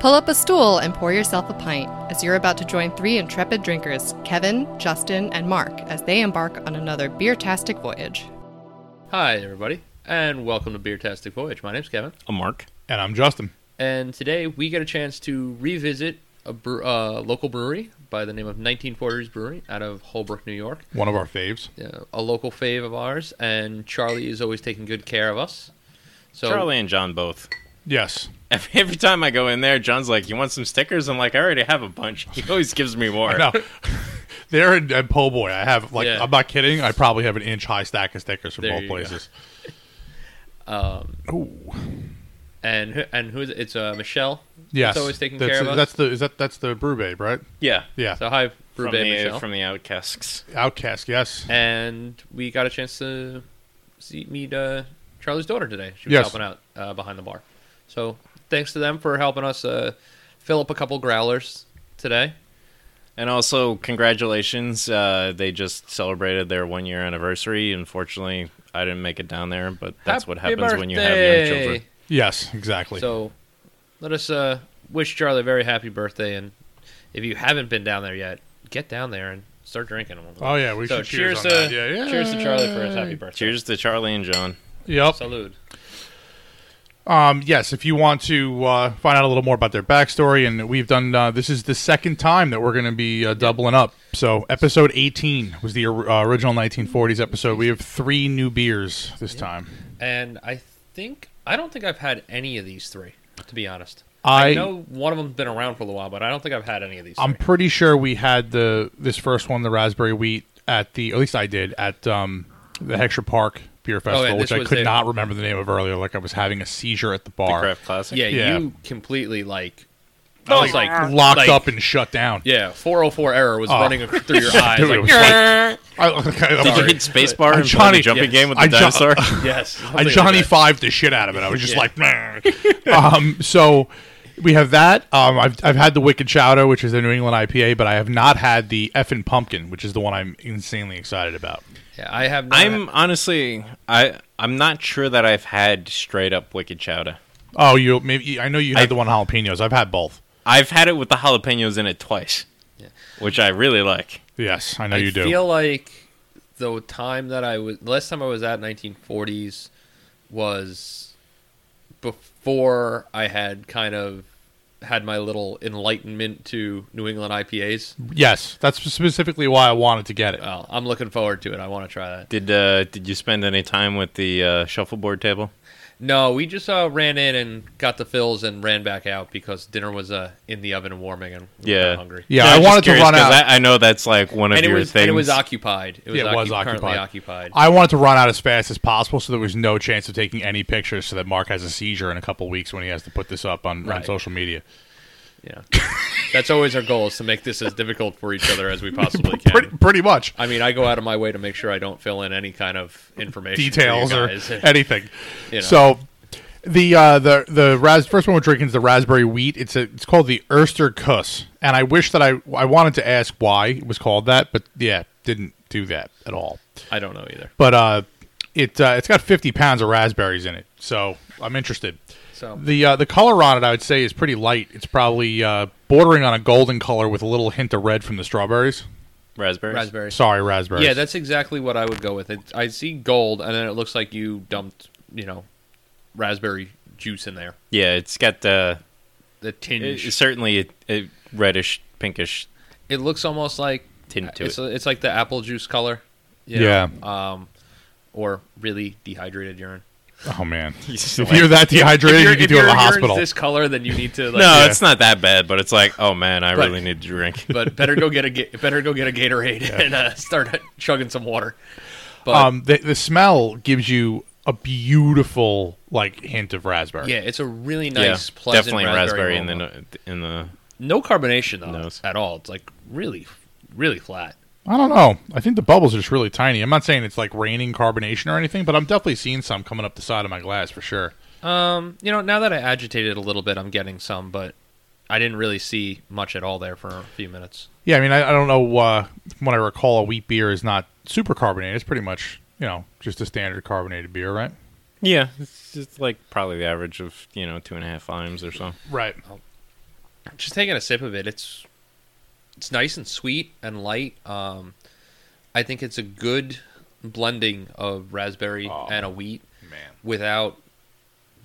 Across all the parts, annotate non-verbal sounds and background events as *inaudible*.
Pull up a stool and pour yourself a pint as you're about to join three intrepid drinkers, Kevin, Justin, and Mark, as they embark on another beer-tastic voyage. Hi, everybody, and welcome to Beer Tastic Voyage. My name's Kevin, I'm Mark. And I'm Justin. and today we get a chance to revisit a bre- uh, local brewery by the name of 1940s Brewery out of Holbrook, New York. One of our faves. Uh, a local fave of ours, and Charlie is always taking good care of us. So Charlie and John both. Yes. Every, every time I go in there, John's like, "You want some stickers?" I'm like, "I already have a bunch." He always gives me more. No. there in, in Po' Boy, I have, like, Yeah. I'm not kidding. I probably have an inch high stack of stickers from There both places. *laughs* um, Ooh. and who- and who is? It's uh, Michelle. Yes. It's always taking that's, care of us. That's the, is that, that's the Brew Babe, right? Yeah, Yeah. So hi, Brew from Babe the Michelle. from the Outcasts. Outcast, yes. and we got a chance to see meet uh, Charlie's daughter today. She was Yes. helping out uh, behind the bar. So thanks to them for helping us uh, fill up a couple growlers today. And also, congratulations! Uh, they just celebrated their one year anniversary. Unfortunately, I didn't make it down there, but that's what Happy happens when you have young children. Yes, exactly. So let us uh, wish Charlie a very happy birthday. And if you haven't been down there yet, get down there and start drinking them. oh, yeah, we so should cheers, cheers on to that. Yeah, yeah. cheers to Charlie for his happy birthday. Cheers to Charlie and John. Yep. Salute. Um, yes, if you want to uh, find out a little more about their backstory, and we've done uh, this is the second time that we're going to be uh, doubling up. So, episode 18 was the uh, original 1940s episode. We have three new beers this time. And I think I don't think I've had any of these three, to be honest. I, I know one of them's been around for a while, but I don't think I've had any of these. I'm three. pretty sure we had the this first one, the raspberry wheat, at the at least I did at um, the Heckscher Park Beer Festival, Oh, this which I could the- not remember the name of earlier. Like I was having a seizure at the The bar, Craft Classic. Yeah, Yeah. you completely like. I I was was like locked like- up and shut down. Yeah, 404 error was Oh. running through your *laughs* eyes. Dude, like, it was like- *laughs* I, I, I Did you Sorry. hit spacebar I and play Johnny- the jumping yes. game with the I jo- dinosaur? *laughs* yes, I something like Johnny that. Five the shit out of it. I was just Yeah. like, um, so we have that. Um, I've I've had the Wicked Chowder, which is the New England IPA, but I have not had the effing pumpkin, which is the one I'm insanely excited about. Yeah, I have. Not I'm honestly, I I'm not sure that I've had straight up wicked chowder. Oh, you maybe I know you had I- the one jalapenos. I've had both. I've had it with the jalapenos in it twice, Yeah. which I really like. Yes, I know I you do. I feel like the time that I was last time I was at 1940s was before I had kind of had my little enlightenment to New England IPAs. yes, that's specifically why I wanted to get it. Well, I'm looking forward to it. I want to try that. Did uh, did you spend any time with the uh, shuffleboard table? No, we just uh, ran in and got the fills and ran back out because dinner was uh, in the oven and warming and we Yeah. hungry. Yeah, No, I I'm just wanted to curious, run 'cause out. I, I know that's like one of And it your was things. and it was occupied. It was, Yeah, it was occu- currently occupied. occupied. I wanted to run out as fast as possible, so there was no chance of taking any pictures, so that Mark has a seizure in a couple weeks when he has to put this up on, on social media. Yeah, that's always our goal is to make this as difficult for each other as we possibly *laughs* can. Pretty, pretty much. I mean, I go out of my way to make sure I don't fill in any kind of information, details or *laughs* anything. You know. So the uh, the the ras- first one we're drinking is the raspberry wheat. It's a it's called the Erster Kuss, and I wish that I I wanted to ask why it was called that, but yeah, didn't do that at all. I don't know either. But uh, it uh, it's got 50 pounds of raspberries in it, so I'm interested. So The uh, the color on it, I would say, is pretty light. It's probably uh, bordering on a golden color with a little hint of red from the strawberries. raspberries. raspberry. Sorry, raspberries. Yeah, that's exactly what I would go with. It, I see gold, and then it looks like you dumped, you know, raspberry juice in there. Yeah, it's got the The tinge. it's certainly a, a reddish, pinkish it looks almost like tint to it's it. it's like the apple juice color. you Yeah. Um, or really dehydrated urine. Oh man, *laughs* It's if like- you're that dehydrated, you if need to your go to the urine's hospital. this color, then you need to. *laughs* Like, no, Yeah. it's not that bad, but it's like, oh man, I But- really need to drink. but *laughs* better go get a better go get a Gatorade and uh, start chugging some water. But um, the the smell gives you a beautiful like hint of raspberry. yeah, it's a really yeah, nice, pleasant definitely raspberry, raspberry in the no- in the. no carbonation though Nose. at all. It's like really, really flat. I don't know. I think the bubbles are just really tiny. I'm not saying it's like raining carbonation or anything, but I'm definitely seeing some coming up the side of my glass for sure. Um, you know, now that I agitated a little bit, I'm getting some, but I didn't really see much at all there for a few minutes. Yeah, I mean, I, I don't know. Uh, from what I recall, a wheat beer is not super carbonated. It's pretty much, you know, just a standard carbonated beer, right? Yeah, it's just like probably the average of you know two and a half volumes or so. Right. just taking a sip of it, it's it's nice and sweet and light. Um, I think it's a good blending of raspberry Oh. and a wheat Man. without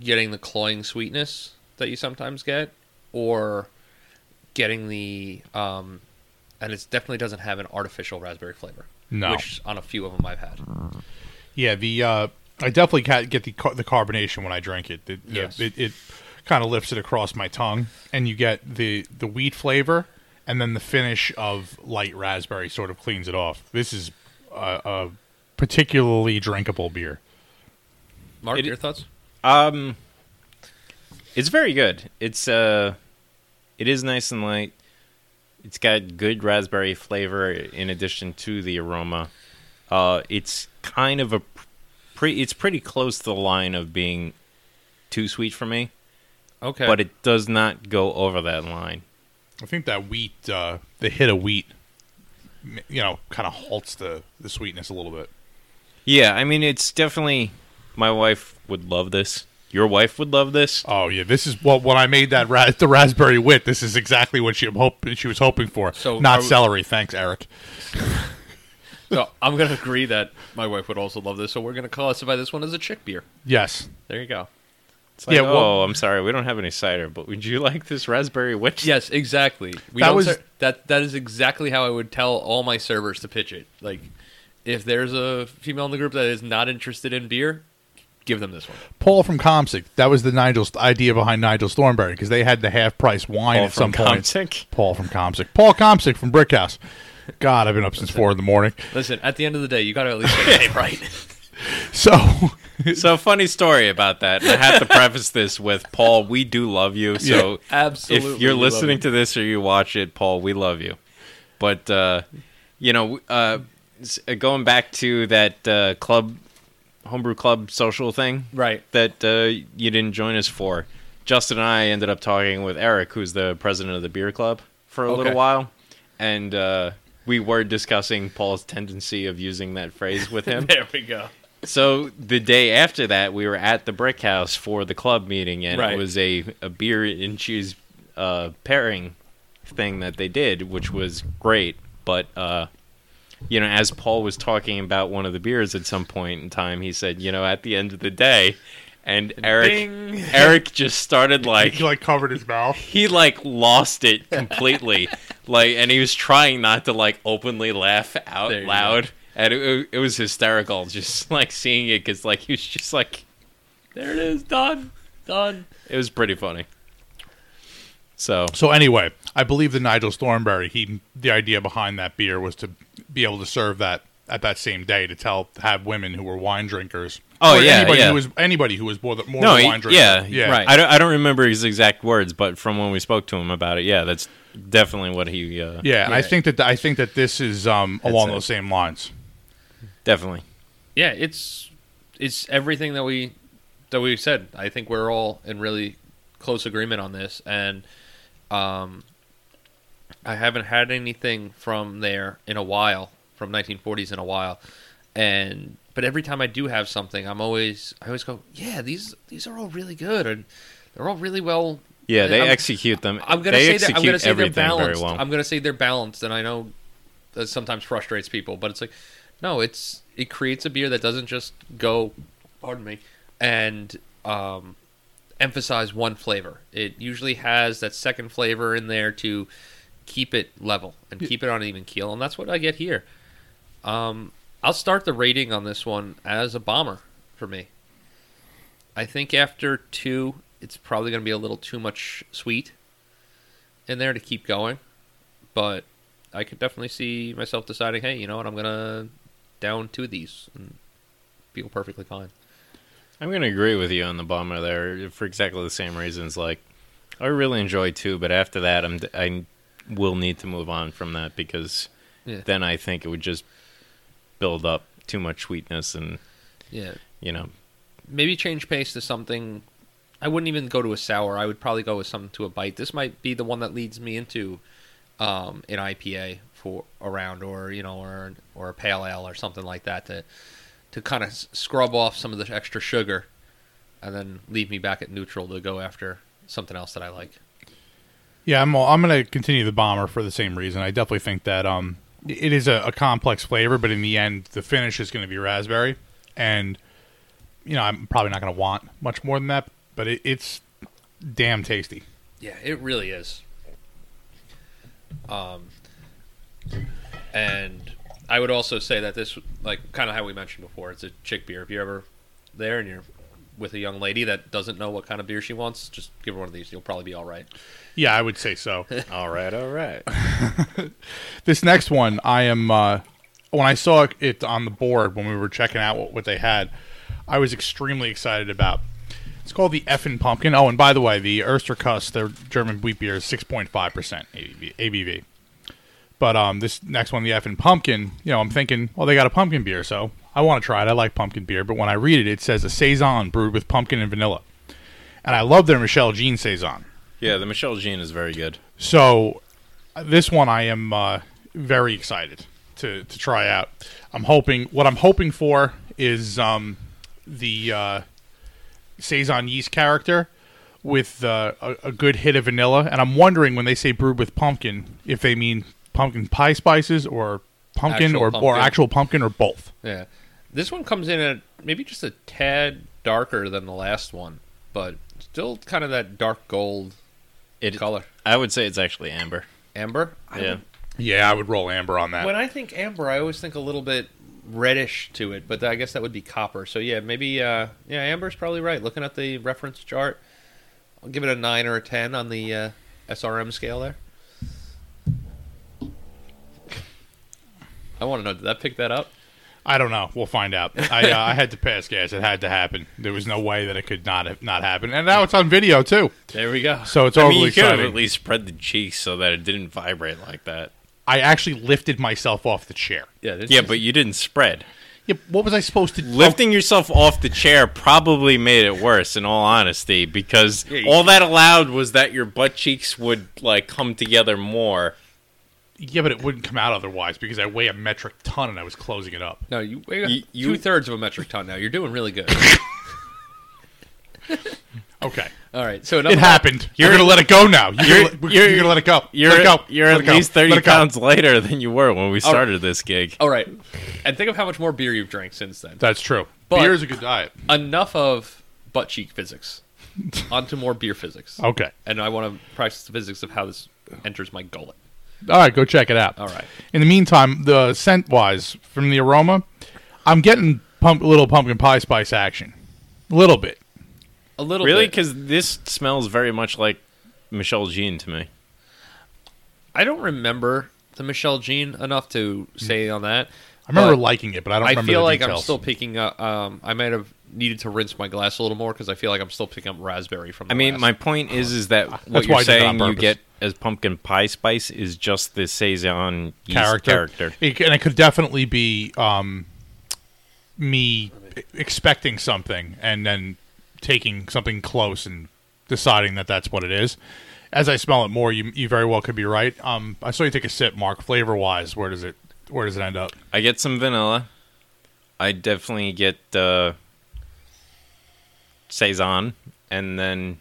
getting the cloying sweetness that you sometimes get, or getting the um, and it definitely doesn't have an artificial raspberry flavor. No. which on a few of them I've had. Yeah, the uh, I definitely get the car- the carbonation when I drink it. Yes. it, it kind of lifts it across my tongue, and you get the the wheat flavor, and then the finish of light raspberry sort of cleans it off. This is a, a particularly drinkable beer. Mark, It- your thoughts? Um, it's very good. It's uh, it is nice and light. It's got good raspberry flavor in addition to the aroma. Uh, it's kind of a pretty. It's pretty close to the line of being too sweet for me, Okay, but it does not go over that line. I think that wheat, uh, the hit of wheat, you know, kind of halts the the sweetness a little bit. Yeah, I mean, it's definitely. My wife would love this. Your wife would love this. Oh yeah, this is what when I made that ra- the raspberry wit. This is exactly what she hope she was hoping for. So not we- celery, thanks, Eric. *laughs* So I'm gonna agree that my wife would also love this. So we're gonna classify this one as a chick beer. Yes, There you go. It's like, Yeah, well- oh, I'm sorry, we don't have any cider, but would you *laughs* like this raspberry witch? Yes, exactly. We That was- ser- that. That is exactly how I would tell all my servers to pitch it. Like, if there's a female in the group that is not interested in beer, give them this one. Paul from Comsic. That was the Nigel's idea behind Nigel Thornberry because they had the half price wine Paul at some from point. Paul from Comsic. Paul Comsic from Brickhouse. God, I've been up since four in the morning. Listen, at the end of the day, you got to at least get the name right. So, *laughs* So funny story about that. And I have to preface this with Paul, we do love you. So absolutely, if you're listening to this or you watch it, Paul, we love you. But uh, you know, uh, uh, going back to that uh, club, homebrew club social thing, Right. That uh, you didn't join us for. Justin and I ended up talking with Eric, who's the president of the beer club, for a Okay. little while, and uh, we were discussing Paul's tendency of using that phrase with him. *laughs* There we go. So the day after that, we were at the Brick House for the club meeting, and Right. it was a, a beer and cheese uh, pairing thing that they did, which was great. But uh, you know, as Paul was talking about one of the beers at some point in time, he said, "You know, at the end of the day," and Eric Bing. *laughs* Eric just started like he like covered his mouth. he like lost it completely *laughs* like and he was trying not to like openly laugh out There you loud and it, it was hysterical just *laughs* like seeing it because like he was just like There it is. Done. Done. it was pretty funny so So anyway, I believe the Nigel Thornberry. He the idea behind that beer was to be able to serve that at that same day to tell have women who were wine drinkers. Oh, or yeah, anybody yeah. who was anybody who was more, the- more no of wine drinker. yeah yeah, right. I don't, I don't remember his exact words but from when we spoke to him about it yeah that's definitely what he uh Yeah, and I think that I think that this is um, along it. those same lines. Definitely Yeah, it's it's everything that we that we said. I think we're all in really close agreement on this, and um, I haven't had anything from there in a while, from 1940s in a while, and but every time I do have something, I'm always I always go, yeah, these these are all really good, and they're all really well. yeah they I'm- execute them I'm gonna they say that I'm gonna say they're balanced. well I'm gonna say they're balanced, and I know that sometimes frustrates people, but it's like, no, it's it creates a beer that doesn't just go, pardon me, and um, emphasize one flavor. It usually has that second flavor in there to keep it level and keep it on an even keel, and that's what I get here. Um, I'll start the rating on this one as a bomber for me. I think after two, it's probably going to be a little too much sweet in there to keep going, but I could definitely see myself deciding, hey, you know what, I'm going to down two of these and feel perfectly fine. I'm going to agree with you on the bomber there for exactly the same reasons. Like, I really enjoy two, but after that, I'm I will need to move on from that because Yeah. then I think it would just build up too much sweetness and Yeah. you know Maybe change pace to something. I wouldn't even go to a sour. I would probably go with something to a bite. This might be the one that leads me into um, an IPA for around, or you know, or or a pale ale or something like that to to kind of scrub off some of the extra sugar, and then leave me back at neutral to go after something else that I like. Yeah, I'm. I'm going to continue the bomber for the same reason. I definitely think that um, it is a, a complex flavor, but in the end, the finish is going to be raspberry, and you know, I'm probably not going to want much more than that, but it, it's damn tasty. Yeah, it really is. Um, and I would also say that this, like, kind of how we mentioned before, it's a chick beer. If you're ever there and you're with a young lady that doesn't know what kind of beer she wants, just give her one of these. You'll probably be all right. Yeah, I would say so. *laughs* All right, all right. *laughs* this next one, I am. Uh, when I saw it on the board when we were checking out what, what they had, I was extremely excited about. It's called the Effin Pumpkin. Oh, and by the way, the Ersterkuss, their German wheat beer, is six point five percent ABV. But um, this next one, the Effin Pumpkin, you know, I'm thinking, well, they got a pumpkin beer, so I want to try it. I like pumpkin beer, but when I read it, it says a saison brewed with pumpkin and vanilla, and I love their Michelle Jean saison. Yeah, the Michelle Jean is very good. So this one I am uh, very excited to to try out. I'm hoping what I'm hoping for is um, the uh, saison yeast character with uh, a, a good hit of vanilla, and I'm wondering when they say brewed with pumpkin if they mean pumpkin pie spices or pumpkin Actual or or actual pumpkin or both. Yeah. This one comes in at maybe just a tad darker than the last one, but still kind of that dark gold It, color. I would say it's actually amber. Amber? I Yeah. would- Yeah, I would roll amber on that. When I think amber, I always think a little bit reddish to it, but I guess that would be copper. So yeah, maybe uh, yeah, amber's probably right. Looking at the reference chart, I'll give it a nine or a ten on the uh, SRM scale there. I want to know, did that pick that up? I don't know. We'll find out. I uh, I had to pass gas. It had to happen. There was no way that it could not have, not happen. And now it's on video too. There we go. So it's I overly mean, you could have exciting. at least spread the cheeks so that it didn't vibrate like that. I actually lifted myself off the chair. Yeah, this Yeah, is- but you didn't spread. Yeah, what was I supposed to do? Lifting yourself off the chair probably made it worse, in all honesty, because all that allowed was that your butt cheeks would like come together more. Yeah, but it wouldn't come out otherwise because I weigh a metric ton and I was closing it up. no, you weigh You- you- two thirds of a metric ton now. You're doing really good. *laughs* Okay, All right, so enough it about- happened. You're, gonna let it go now. You're, you're- gonna, you're- you're gonna let it go. You're let it go. you're Let at it go. least Let thirty it go. pounds lighter than you were when we started this gig. All right, and think of how much more beer you've drank since then. That's true. But- Beer is a good diet. Enough of butt cheek physics. *laughs* Onto more beer physics. Okay. And I want to practice the physics of how this enters my gullet. All right, go check it out. All right. In the meantime, the scent wise from the aroma, I'm getting pump, little pumpkin pie spice action, a little bit. A little Really, because this smells very much like Michelle Jean to me. I don't remember the Michelle Jean enough to say on that. I remember liking it, but I don't I remember feel the like I'm details. still picking up. Um, I might have needed to rinse my glass a little more because I feel like I'm still picking up raspberry from. The I mean, last- my point is, is that what That's you're why I did it on saying you purpose. get as pumpkin pie spice is just the saison yeast character. character. It, and it could definitely be um, me expecting something and then taking something close and deciding that that's what it is. As I smell it more, you you very well could be right. Um, I saw you take a sip, Mark. Flavor wise, where does it where does it end up? I get some vanilla. I definitely get uh, saison, and then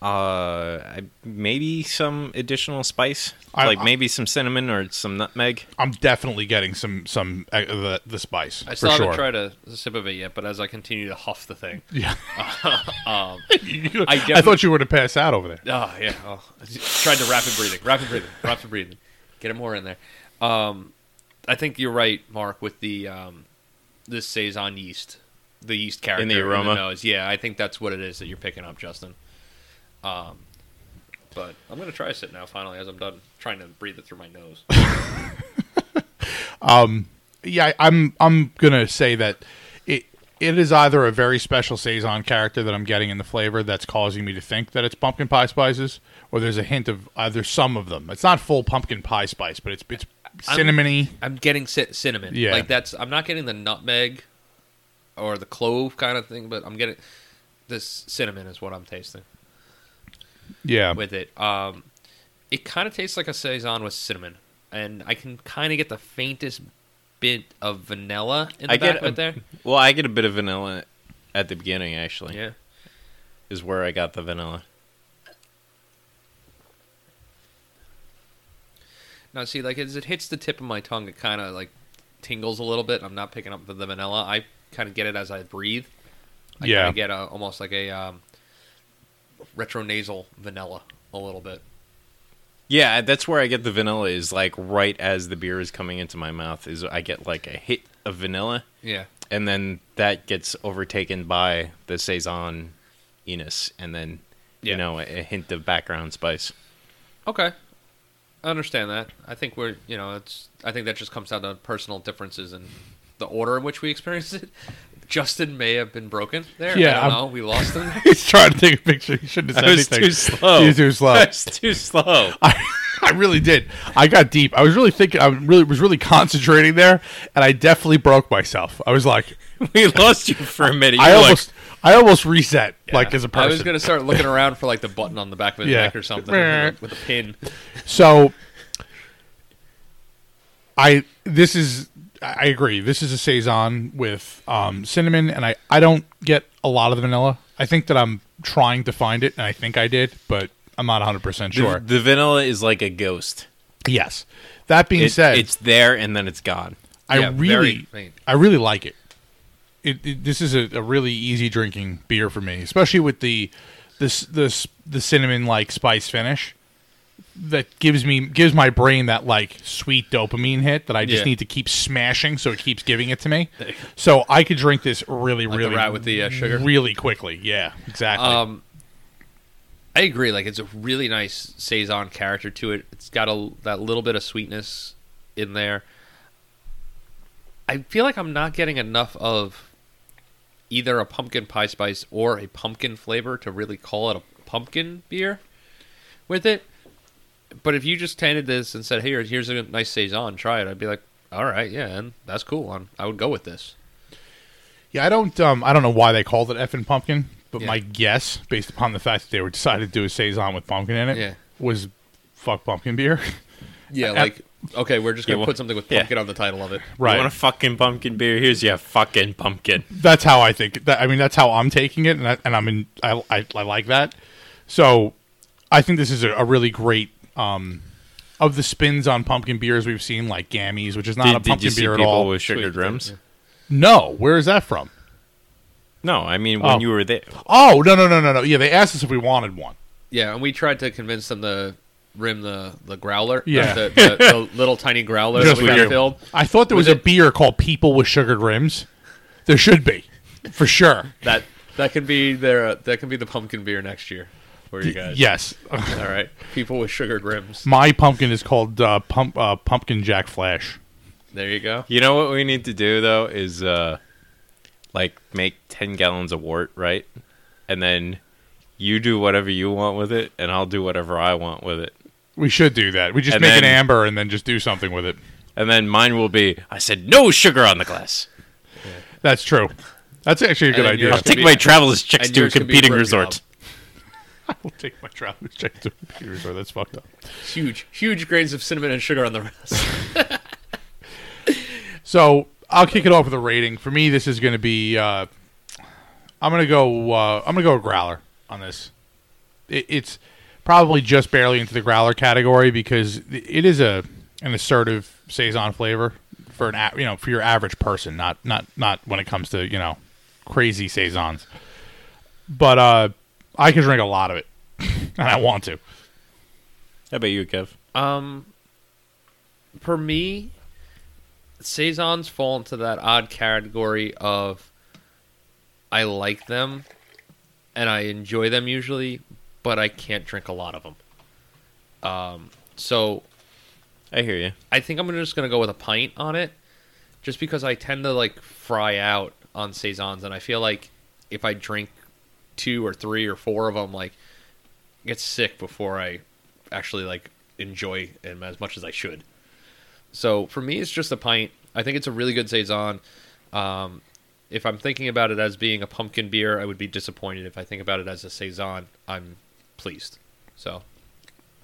uh, maybe some additional spice, I- like I- maybe some cinnamon or some nutmeg. I'm definitely getting some some uh, the the spice I for still sure. haven't tried a, a sip of it yet, but as I continue to huff the thing, *laughs* yeah, *laughs* um, *laughs* I, I thought you were to pass out over there. Oh yeah. Oh, I tried the rapid breathing, rapid breathing, rapid breathing. Get it more in there. Um, I think you're right, Mark, with the um, this saison yeast, the yeast character In the aroma? nose. Yeah, I think that's what it is that you're picking up, Justin. Um, but I'm gonna try a sip now. Finally, as I'm done trying to breathe it through my nose. *laughs* yeah, I- I'm I'm gonna say that it it is either a very special saison character that I'm getting in the flavor that's causing me to think that it's pumpkin pie spices, or there's a hint of either some of them. It's not full pumpkin pie spice, but it's it's cinnamony. I'm getting ci- cinnamon. Yeah. like that's. I'm not getting the nutmeg or the clove kind of thing, but I'm getting this cinnamon is what I'm tasting. Yeah, with it. Um, it kind of tastes like a saison with cinnamon, and I can kind of get the faintest bit of vanilla in the I back get of it a- there. Well, I get a bit of vanilla at the beginning. Actually, Yeah, is where I got the vanilla. Now, see, like as it hits the tip of my tongue, it kind of like tingles a little bit. I'm not picking up the, the vanilla. I kind of get it as I breathe. I Yeah. kind of get a, almost like a um, retronasal vanilla a little bit. Yeah, that's where I get the vanilla. Is like right as the beer is coming into my mouth. Is I get like a hit of vanilla, Yeah. and then that gets overtaken by the saison Enos, and then Yeah. you know a, a hint of background spice. Okay. I understand that. I think we're, you know, it's. I think that just comes down to personal differences in the order in which we experienced it. Justin may have been broken there. Yeah, I don't I'm- know. We lost him. *laughs* He's trying to take a picture. He shouldn't have I said was anything. too slow. He was too slow. That's too slow. I, I really did. I got deep. I was really thinking. I really was really concentrating there, and I definitely broke myself. I was like, *laughs* we lost you for a minute. You I were like, almost, I almost reset like as a person. I was gonna start looking around for like the button on the back of his Yeah. neck or something with with a pin. So I this is I agree. This is a saison with um, cinnamon, and I I don't get a lot of the vanilla. I think that I'm trying to find it, and I think I did, but I'm not 100 percent sure. the vanilla is like a ghost. yes. That being It- said, it's there and then it's gone. I Yeah, really. I really like it. It, it this is a, a really easy drinking beer for me, especially with the this this the cinnamon like spice finish that gives me gives my brain that like sweet dopamine hit that I just Yeah. need to keep smashing so it keeps giving it to me. So I could drink this really the really rat with the, uh, sugar? really quickly. Yeah, exactly. Um, I agree. Like it's a really nice saison character to it. It's got a that little bit of sweetness in there. I feel like I'm not getting enough of either a pumpkin pie spice or a pumpkin flavor to really call it a pumpkin beer with it. But if you just handed this and said, "Here, here's a nice saison, try it," I'd be like, "All right, yeah, and that's cool. I'm, I would go with this." yeah, I don't um I don't know why they called it effing pumpkin, but Yeah. my guess based upon the fact that they were decided to do a saison with pumpkin in it Yeah. was fuck pumpkin beer. *laughs* Yeah, *laughs* like okay, we're just gonna Yeah, well- put something with yeah. pumpkin on the title of it. right. You want a fucking pumpkin beer? Here's your fucking pumpkin. that's how I think. That, I mean, that's how I'm taking it, and, I, and I'm in. I, I, I like that. So, I think this is a, a really great. Um, of the spins on pumpkin beers we've seen, like Gammies, which is not a Did, did pumpkin you see beer at people all. with sugared Sweet, rims? No, where is that from? No, I mean when Oh. you were there. Oh no no no no no! Yeah, they asked us if we wanted one. Yeah, and we tried to convince them to rim the the growler. Yeah. the, the, the *laughs* little tiny growler Just that we got weird. filled. I thought there was Was a it- beer called People with Sugared Rims. There should be, for sure. That that can be their that can be the pumpkin beer next year for you guys. Yes, *laughs* All right, people with sugared rims. my pumpkin is called uh, pump uh, Pumpkin Jack Flash. There you go. You know what we need to do though is uh like make 10 gallons of wort, right? And then you do whatever you want with it and I'll do whatever I want with it. We should do that. We just And make an then- amber and then just do something with it. And then mine will be I said no sugar on the glass. That's true. That's actually a good And then idea. yours I'll could take be- my traveler's checks and to a yours could be competing rim resort. Job. *laughs* I'll take my traveler's check to computer store. That's fucked up. Huge, huge grains of cinnamon and sugar on the rest. *laughs* So I'll kick it off with a rating. For me, this is going to be. Uh, I'm going to go. Uh, I'm going to go a growler on this. It, it's probably just barely into the growler category because it is a an assertive saison flavor for an you know for your average person, not not not when it comes to you know crazy saisons. But uh, I can drink a lot of it, *laughs* and I want to. How about you, Kev? Um, for me, saisons fall into that odd category of I like them and I enjoy them usually, but I can't drink a lot of them. Um, so I hear you. I think I'm just gonna go with a pint on it, just because I tend to like fry out on saisons, and I feel like if I drink two or three or four of them, like get sick before I actually like enjoy them as much as I should. So for me, it's just a pint. I think it's a really good saison. Um, if I'm thinking about it as being a pumpkin beer, I would be disappointed. If I think about it as a saison, I'm pleased. So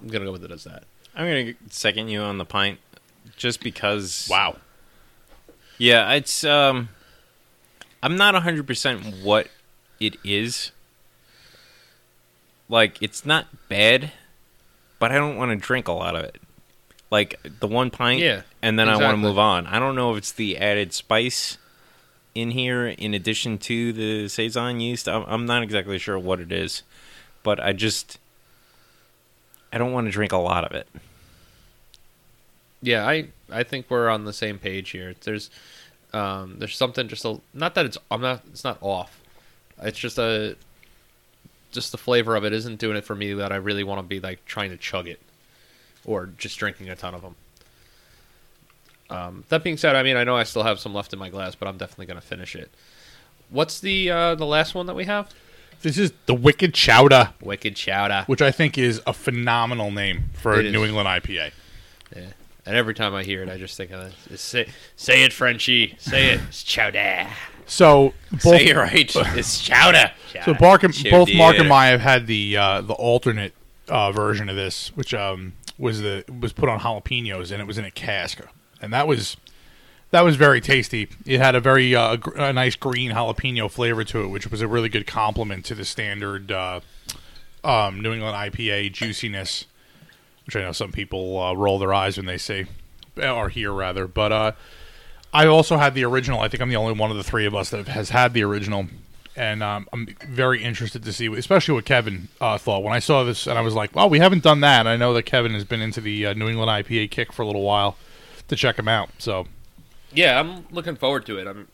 I'm gonna go with it as that. I'm going to second you on the pint just because Wow. Yeah, it's um I'm not 100% what it is. Like it's not bad, but I don't want to drink a lot of it. like the one pint, Yeah, and then I want to move on. I don't know if it's the added spice in here in addition to the saison yeast. I'm, I'm not exactly sure what it is, but I just I don't want to drink a lot of it. Yeah, I I think we're on the same page here. There's um there's something just a not that it's I'm not it's not off. It's just a just the flavor of it isn't doing it for me that I really want to be like trying to chug it or just drinking a ton of them. Um, that being said, I mean I know I still have some left in my glass, but I'm definitely gonna finish it. What's the uh, the last one that we have? This is the Wicked Chowder, Wicked Chowder. which I think is a phenomenal name for a It is. New England IPA. Yeah. And every time I hear it, I just think of it. Say, say it, Frenchie. Say it. It's chowder. So both, Say it right. it's chowder. So Bark and, both Mark and I have had the uh, the alternate uh, version of this, which um, was the was put on jalapenos and it was in a cask, and that was that was very tasty. It had a very uh, a nice green jalapeno flavor to it, which was a really good complement to the standard uh, um, New England IPA juiciness, which I know some people uh, roll their eyes when they say or hear rather, but uh, I also had the original. I think I'm the only one of the three of us that has had the original, and um, I'm very interested to see, especially what Kevin uh, thought when I saw this, and I was like, "Well, we haven't done that." I know that Kevin has been into the uh, New England IPA kick for a little while to check him out. So Yeah, I'm looking forward to it. I'm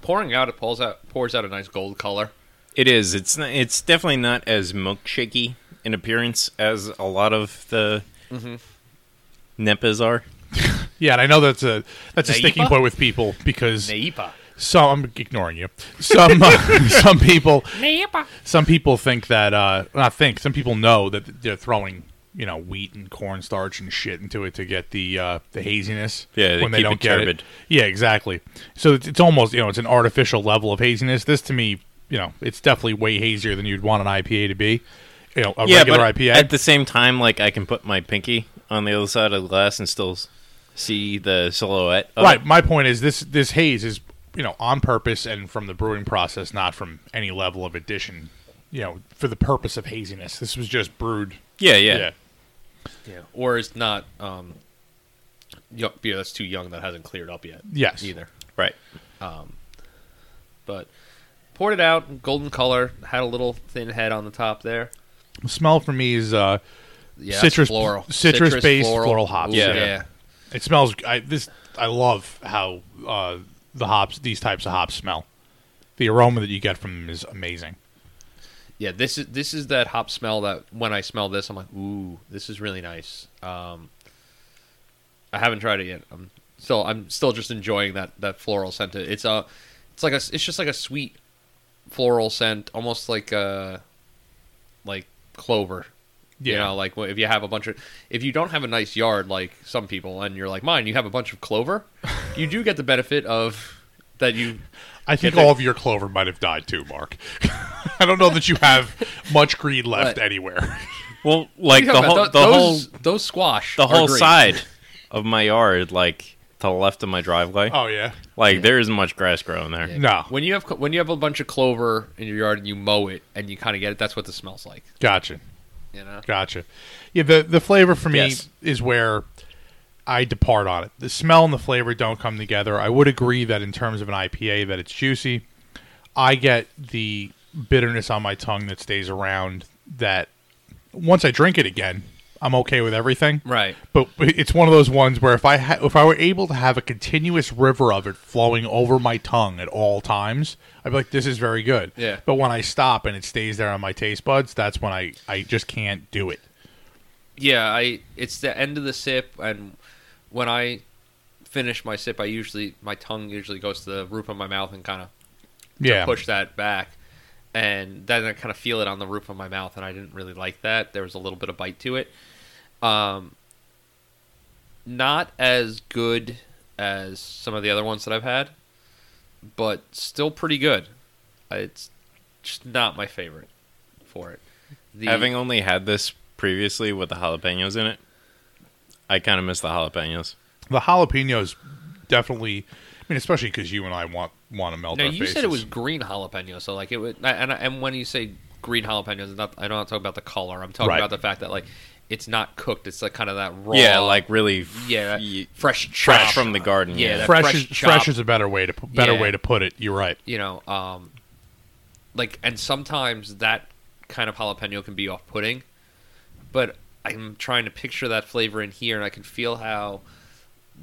pouring out. It pulls out pours out a nice gold color. It is. It's not, it's definitely not as milkshakey in appearance as a lot of the Nepas are. *laughs* yeah, and I know that's a that's a sticking point with people because Naipa. some I'm ignoring you. Some uh, *laughs* *laughs* some people some people think that uh, not think some people know that they're throwing you know wheat and cornstarch and shit into it to get the uh, the haziness. Yeah, they when they don't it get turbid. it. Yeah, exactly. So it's, it's almost you know it's an artificial level of haziness. This to me, you know, it's definitely way hazier than you'd want an IPA to be. You know, a yeah, regular but IPA. at the same time, like I can put my pinky on the other side of the glass and still see the silhouette. Of right. it. My point is this: this haze is you know on purpose and from the brewing process, not from any level of addition. You know, for the purpose of haziness. This was just brewed. Yeah, yeah. yeah. Yeah, or it's not um, yo- beer that's too young that hasn't cleared up yet. Yes. either. Right. But poured it out, golden color, had a little thin head on the top there. The smell for me is uh, Yeah, Citrus- floral, citrus-based floral hops. Ooh, Yeah. yeah. It smells. I this. I love how uh, the hops, these types of hops, smell. The aroma that you get from them is amazing. Yeah, this is this is that hop smell that when I smell this, I'm like, ooh, this is really nice. Um, I haven't tried it yet. I'm still I'm still just enjoying that that floral scent. It's a it's like a it's just like a sweet floral scent, almost like uh like clover. You Yeah. know, like if you have a bunch of if you don't have a nice yard like some people, and you're like mine, you have a bunch of clover, *laughs* you do get the benefit of that you I think Get the- all of your clover might have died too, Mark. *laughs* I don't know that you have much green left Right. anywhere. *laughs* Well, like the whole talking the about? whole those, those squash the whole green. side of my yard, like to the left of my driveway, oh yeah. like there isn't much grass growing there. Yeah. No. When you have when you have a bunch of clover in your yard and you mow it and you kind of get it, that's what this smells like. Gotcha. You know. Gotcha. Yeah, the the flavor for me Yes. is where I depart on it. The smell and the flavor don't come together. I would agree that in terms of an IPA that it's juicy. I get the bitterness on my tongue that stays around that once I drink it again, I'm okay with everything. Right. But it's one of those ones where if I ha- if I were able to have a continuous river of it flowing over my tongue at all times, I'd be like, "This is very good." Yeah. But when I stop and it stays there on my taste buds, that's when I I just can't do it. Yeah. I. It's the end of the sip, and when I finish my sip, I usually my tongue usually goes to the roof of my mouth and kind of Yeah. push that back, and then I kind of feel it on the roof of my mouth, and I didn't really like that. There was a little bit of bite to it. Um. Not as good as some of the other ones that I've had, but still pretty good. It's just not my favorite for it. The, Having only had this previously with the jalapenos in it, I kind of miss the jalapenos. The jalapenos definitely. I mean, especially because you and I want want to melt no, our you faces. said it was green jalapeno, so like it would. And and when you say green jalapenos, not I don't talk about the color. I'm talking Right. about the fact that like it's not cooked. It's like kind of that raw. Yeah, like really. yeah, y- fresh fresh chop. from the garden. Yeah, Yeah, that fresh, fresh is, chop. fresh is a better way to pu- better Yeah. way to put it. You're right. you know, um, like, and sometimes that kind of jalapeno can be off-putting, but I'm trying to picture that flavor in here, and I can feel how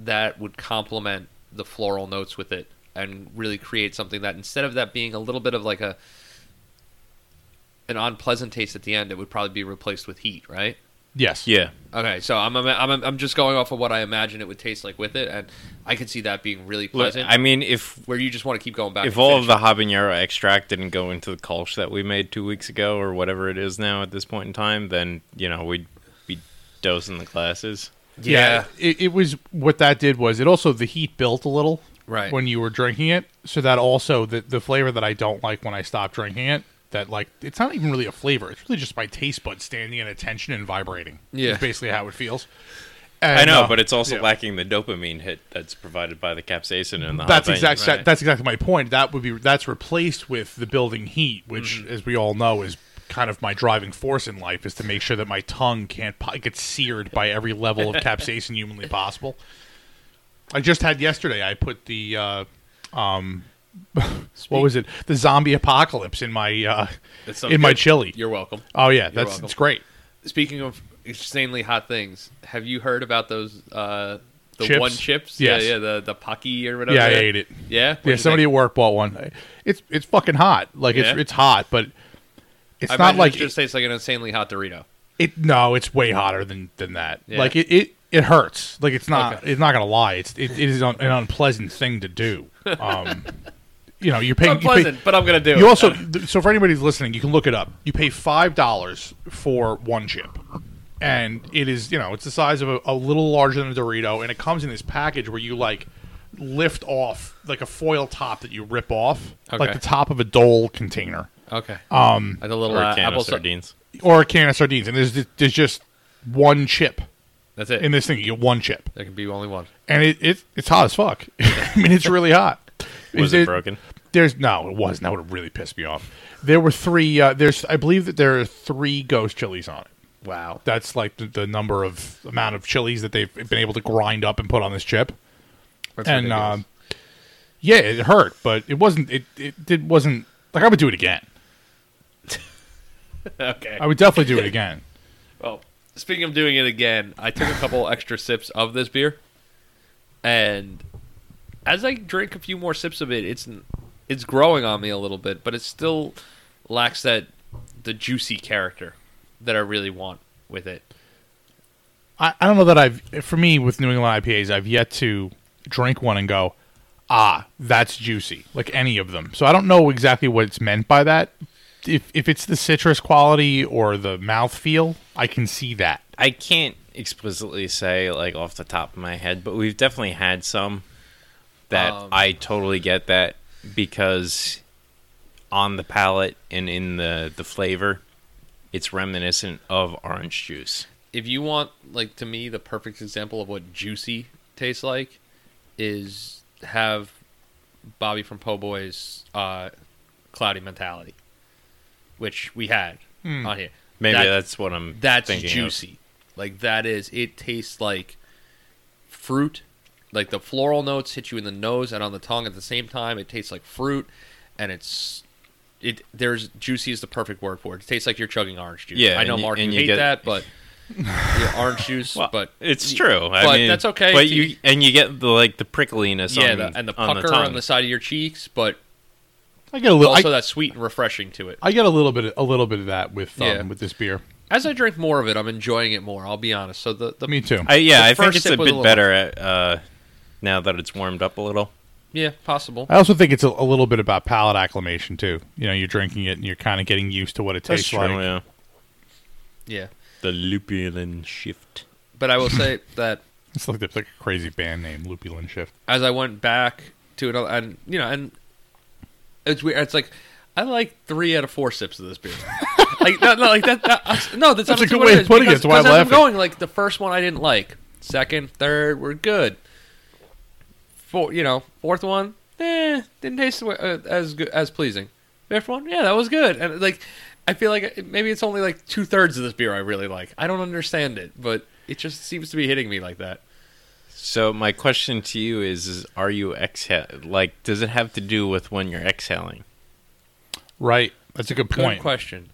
that would complement the floral notes with it, and really create something that instead of that being a little bit of like a an unpleasant taste at the end, it would probably be replaced with heat, right? Yes. yeah. Okay, so I'm, I'm I'm I'm just going off of what I imagine it would taste like with it, and I could see that being really Look, pleasant. I mean, if where you just want to keep going back. if all of finish the habanero extract didn't go into the kolsch that we made two weeks ago or whatever it is now at this point in time, then you know we'd be dosing the classes. it. yeah, It, it was what that did was it also the heat built a little Right. when you were drinking it, so that also the the flavor that I don't like when I stop drinking it. That like it's not even really a flavor. It's really just my taste buds standing at attention and vibrating. Yeah. is basically how it feels. I know, uh, but it's also yeah. lacking the dopamine hit that's provided by the capsaicin and the That's exactly right. that's exactly my point. That would be that's replaced with the building heat, which, Mm-hmm. as we all know, is kind of my driving force in life. Is to make sure that my tongue can't po- get seared by every level of capsaicin humanly possible. I just had yesterday. I put the uh, um, what was it? The zombie apocalypse in my uh, in my chili. You're welcome. Oh yeah, that's welcome. it's great. Speaking of insanely hot things, have you heard about those uh, the Chips? one chips? Yes. Yeah, yeah, the the Paqui or whatever. Yeah, I ate it. Yeah, What'd Yeah, somebody think? at work bought one. It's it's fucking hot. Like it's Yeah? it's hot, but it's I not like it just tastes like an insanely hot Dorito. It no, it's way hotter than than that. Yeah. Like it, it it hurts. Like it's not. Okay. It's not gonna lie. It's it, it is an unpleasant thing to do. Um, *laughs* you know, you're paying. you pay- Unpleasant, but I'm gonna do it. You it. also so for anybody who's listening, you can look it up. You pay five dollars for one chip, and it is you know it's the size of a, a little larger than a Dorito, and it comes in this package where you like lift off like a foil top that you rip off, like the top of a Dole container okay. Um, like a little or a uh, can apple of sardines. or a can of sardines, and there's there's just one chip That's it. in this thing. You get one chip. there can be only one. and it, it it's hot as fuck. *laughs* I mean, it's really hot. Was Is it broken? There's no, it wasn't. That would have really pissed me off. There were three. Uh, there's, I believe that there are three ghost chilies on it. Wow. That's like the, the number of amount of chilies that they've been able to grind up and put on this chip. That's and ridiculous. um, yeah, it hurt, but it wasn't. It it did wasn't like I would do it again. *laughs* okay. I would definitely do it again. *laughs* Well, speaking of doing it again, I took a couple extra sips of this beer, and as I drink a few more sips of it, it's it's growing on me a little bit, but it still lacks that the juicy character that I really want with it. I, I don't know that I've for me with New England IPAs, I've yet to drink one and go, ah, that's juicy, like any of them. So I don't know exactly what it's meant by that. If if it's the citrus quality or the mouth feel, I can see that. I can't explicitly say like off the top of my head, but we've definitely had some that Um, I totally get that because on the palate and in the the flavor, it's reminiscent of orange juice. If you want, like to me, the perfect example of what juicy tastes like is have Bobby from Po' Boys uh, cloudy mentality, which we had on here. Maybe That- that's what I'm That's thinking of. juicy. Like that is it tastes like fruit. Like the floral notes hit you in the nose and on the tongue at the same time. It tastes like fruit and it's it there's juicy is the perfect word for it. It tastes like you're chugging orange juice. Yeah, I know and you- Mark and you you hate get- that, but yeah, *laughs* orange juice, Well, but it's true. I but mean, that's okay. But to- you and you get the like the prickliness yeah, on, the, and the on pucker the on the, side of your cheeks, but I get a little. also I, that sweet and refreshing to it. I get a little bit, a little bit of that with um, Yeah. with this beer. As I drink more of it, I'm enjoying it more. I'll be honest. So the, the Me too. I, yeah, the I think it's a was a bit little- better at, uh, now that it's warmed up a little. yeah, possible. I also think it's a, a little bit about palate acclimation too. You know, you're drinking it and you're kind of getting used to what it tastes like. yeah. Yeah, The lupulin shift. but I will say *laughs* that It's like, it's like a crazy band name, Lupulin Shift. as I went back to it, and you know, and it's weird. It's like I like three out of four sips of this beer. *laughs* like no, no, like that. that uh, no, that's, That's a good way of putting it. because- That's why I'm laughing. going like the first one I didn't like. Second, third were good. Four, you know, fourth one, eh, didn't taste uh, as good as pleasing. Fifth one, yeah, that was good. And like, I feel like maybe it's only like two thirds of this beer I really like. I don't understand it, but it just seems to be hitting me like that. So my question to you is: is Are you exhale? Like, does it have to do with when you're exhaling? Right. That's a good Good point. question.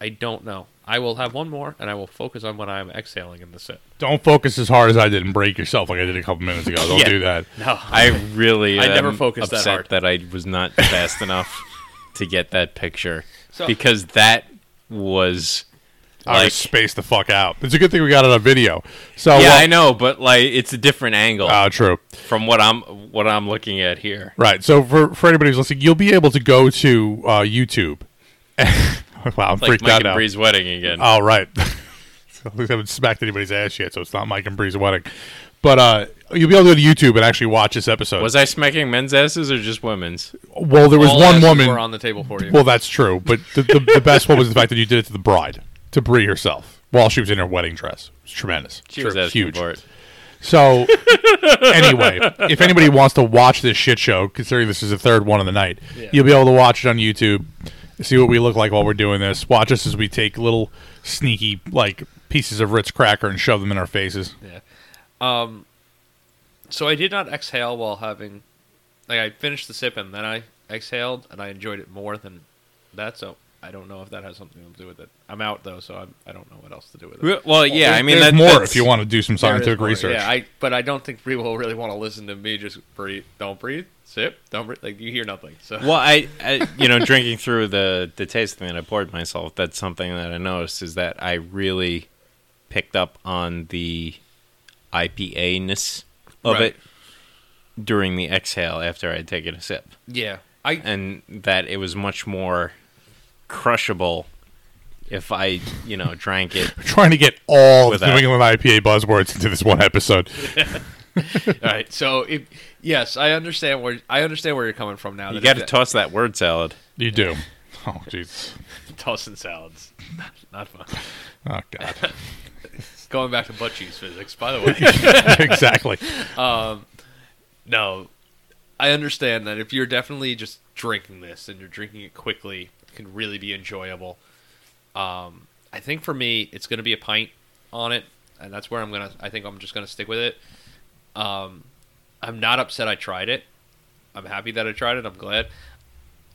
I don't know. I will have one more, and I will focus on when I'm exhaling in the sip. Don't focus as hard as I did and break yourself like I did a couple minutes ago. Don't Yeah. do that. *laughs* No, I really, I never am focused that upset hard. that I was not fast enough *laughs* to get that picture So- because that was I like was spaced the fuck out. It's a good thing we got it on video. So yeah, well- I know, but like it's a different angle Oh, true. from what I'm what I'm looking at here. Right. So for for anybody who's listening, you'll be able to go to uh, YouTube. *laughs* *laughs* wow, I'm Like freaked Mike out and. Bree's wedding again. Oh, right. *laughs* so we haven't smacked anybody's ass yet, so it's not Mike and Bree's wedding. But uh, you'll be able to go to YouTube and actually watch this episode. was I smacking men's asses or just women's? well, there was All one woman. were on the table for you. well, that's true. But the, the, the best one was the fact that you did it to the bride, to Bree herself, while she was in her wedding dress. It was tremendous. She was asking huge. for it. So, *laughs* anyway, if anybody wants to watch this shit show, considering this is the third one of the night, Yeah. you'll be able to watch it on YouTube, see what we look like while we're doing this. Watch us as we take little sneaky, like, pieces of Ritz cracker and shove them in our faces. Yeah. Um. So I did not exhale while having, like, I finished the sip and then I exhaled, and I enjoyed it more than that. So I don't know if that has something to do with it. I'm out though, so I'm, I don't know what else to do with it. Well, yeah, I mean There's that, more if you want to do some scientific more, research. Yeah, I. But I don't think Bree will really want to listen to me just breathe. Don't breathe. Sip. Don't breathe. Like you hear nothing. So Well, I, I *laughs* you know, drinking through the the tasting that I poured myself, that's something that I noticed is that I really picked up on the IPA ness of Right. it during the exhale after I had taken a sip, yeah, I. and that it was much more crushable if I, you know, drank it. *laughs* trying to get all With the New that. England IPA buzzwords into this one episode. *laughs* All right. So if yes, I understand where I understand where you're coming from now. You got to toss that word salad. You do. *laughs* Oh, jeez. *laughs* tossing salads. Not, *laughs* not fun. Oh, God. Going back to butt cheese physics, by the way. exactly. No, I understand that if you're definitely just drinking this and you're drinking it quickly, it can really be enjoyable. Um, I think for me, it's going to be a pint on it, and that's where I'm gonna. I think I'm just gonna stick with it. Um, I'm not upset I tried it. I'm happy that I tried it. I'm glad.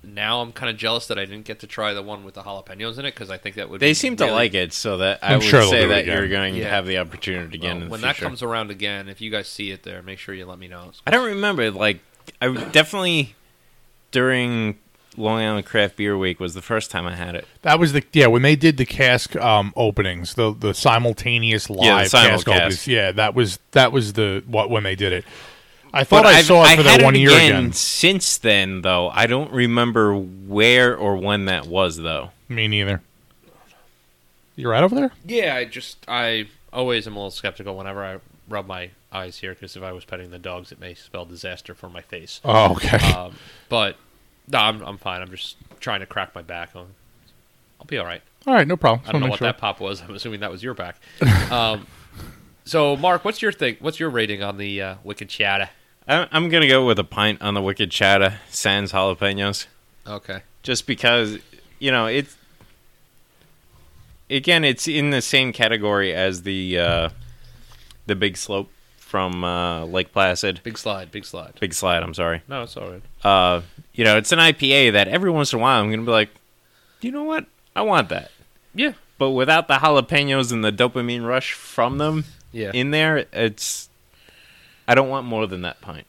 Now I'm kind of jealous that I didn't get to try the one with the jalapenos in it because I think that would. Be. They be seem to like it, so that I I'm would sure say that you're going to have the opportunity again Well, in the when future. that comes around again, if you guys see it there, make sure you let me know. I don't remember. Like, I *clears throat* definitely during Long Island Craft Beer Week was the first time I had it. That was the yeah when they did the cask um, openings, the the simultaneous live cask simulcast. openings. Yeah, that was that was the what when they did it. I thought I I've- saw it for had that one year again, again. Since then, though, I don't remember where or when that was. Though Me neither. You're right over there? Yeah, I just I always am a little skeptical whenever I rub my eyes here because if I was petting the dogs, it may spell disaster for my face. Oh, okay. Um, but no, I'm I'm fine. I'm just trying to crack my back. I'll, I'll be all right. All right, no problem. I don't know what make that pop was. I'm assuming that was your back. um, *laughs* so, Mark, what's your thing? What's your rating on the uh, Wicked Chatter? I, I'm gonna go with a pint on the Wicked Chata Sans jalapenos, Okay. just because you know it's. Again, it's in the same category as the uh, the Big Slope from uh, Lake Placid. Big slide. Big slide. Big Slide. I'm sorry. No, it's all right. uh, you know, it's an IPA that every once in a while I'm gonna be like, you know what, I want that. Yeah. But without the jalapenos and the dopamine rush from them Yeah. in there, it's I don't want more than that pint.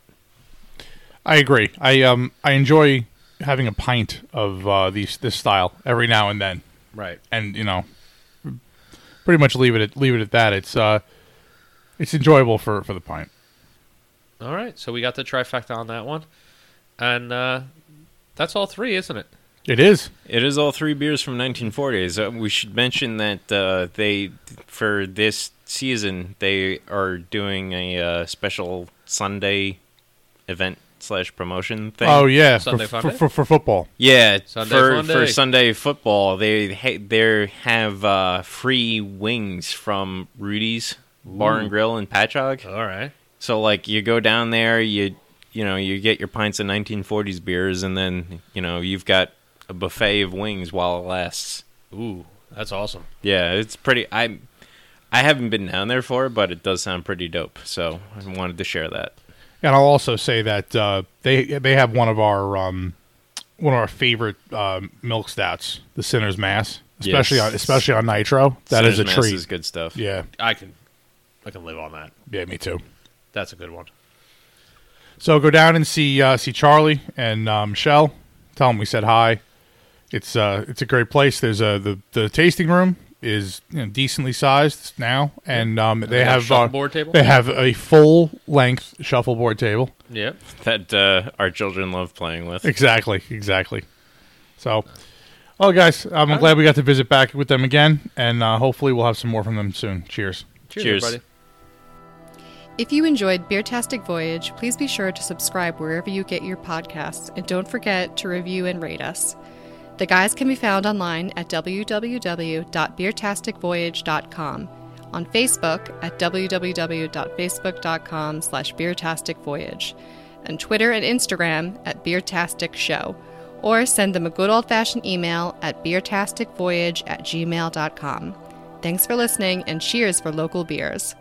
I agree. I um I enjoy having a pint of uh, these this style every now and then, right. and you know, pretty much leave it at leave it at that. It's uh, it's enjoyable for for the pint. All right. So we got the trifecta on that one, and uh, that's all three, isn't it? It is. It is all three beers from 1940s. Uh, we should mention that uh, they, for this season, they are doing a uh, special Sunday event slash promotion thing. Oh yeah, Sunday for, for, for for football. Yeah, Sunday for Funday. for Sunday football, they ha- they have uh, free wings from Rudy's Bar and Grill in Patchogue. All right. So like you go down there, you you know you get your pints of 1940s beers, and then you know you've got a buffet of wings while it lasts. Ooh, that's awesome. Yeah, it's pretty. I I haven't been down there for it, but it does sound pretty dope. So I wanted to share that. And I'll also say that uh, they they have one of our um, one of our favorite um, milk stouts, the Sinner's Mass, especially Yes. on especially on Nitro. That is Sinner's a Mass treat. Is good stuff. Yeah, I can, I can live on that. yeah, me too. That's a good one. So go down and see uh, see Charlie and uh, Michelle. Tell them we said hi. It's uh it's a great place. There's a the the tasting room is you know, decently sized now, and um, they, They got a have uh, table? They have a full length shuffleboard table. Yep. That uh, our children love playing with. Exactly, exactly. So, well, guys, I'm glad we got to visit back with them again, and uh, hopefully we'll have some more from them soon. Cheers. Cheers, Cheers. everybody. If you enjoyed Beertastic Voyage, please be sure to subscribe wherever you get your podcasts and don't forget to review and rate us. The guys can be found online at www.beertasticvoyage.com, on Facebook at www.facebook.com slash beertasticvoyage, and Twitter and Instagram at Beertastic Show, or send them a good old-fashioned email at beertasticvoyage at gmail.com. Thanks for listening and cheers for local beers.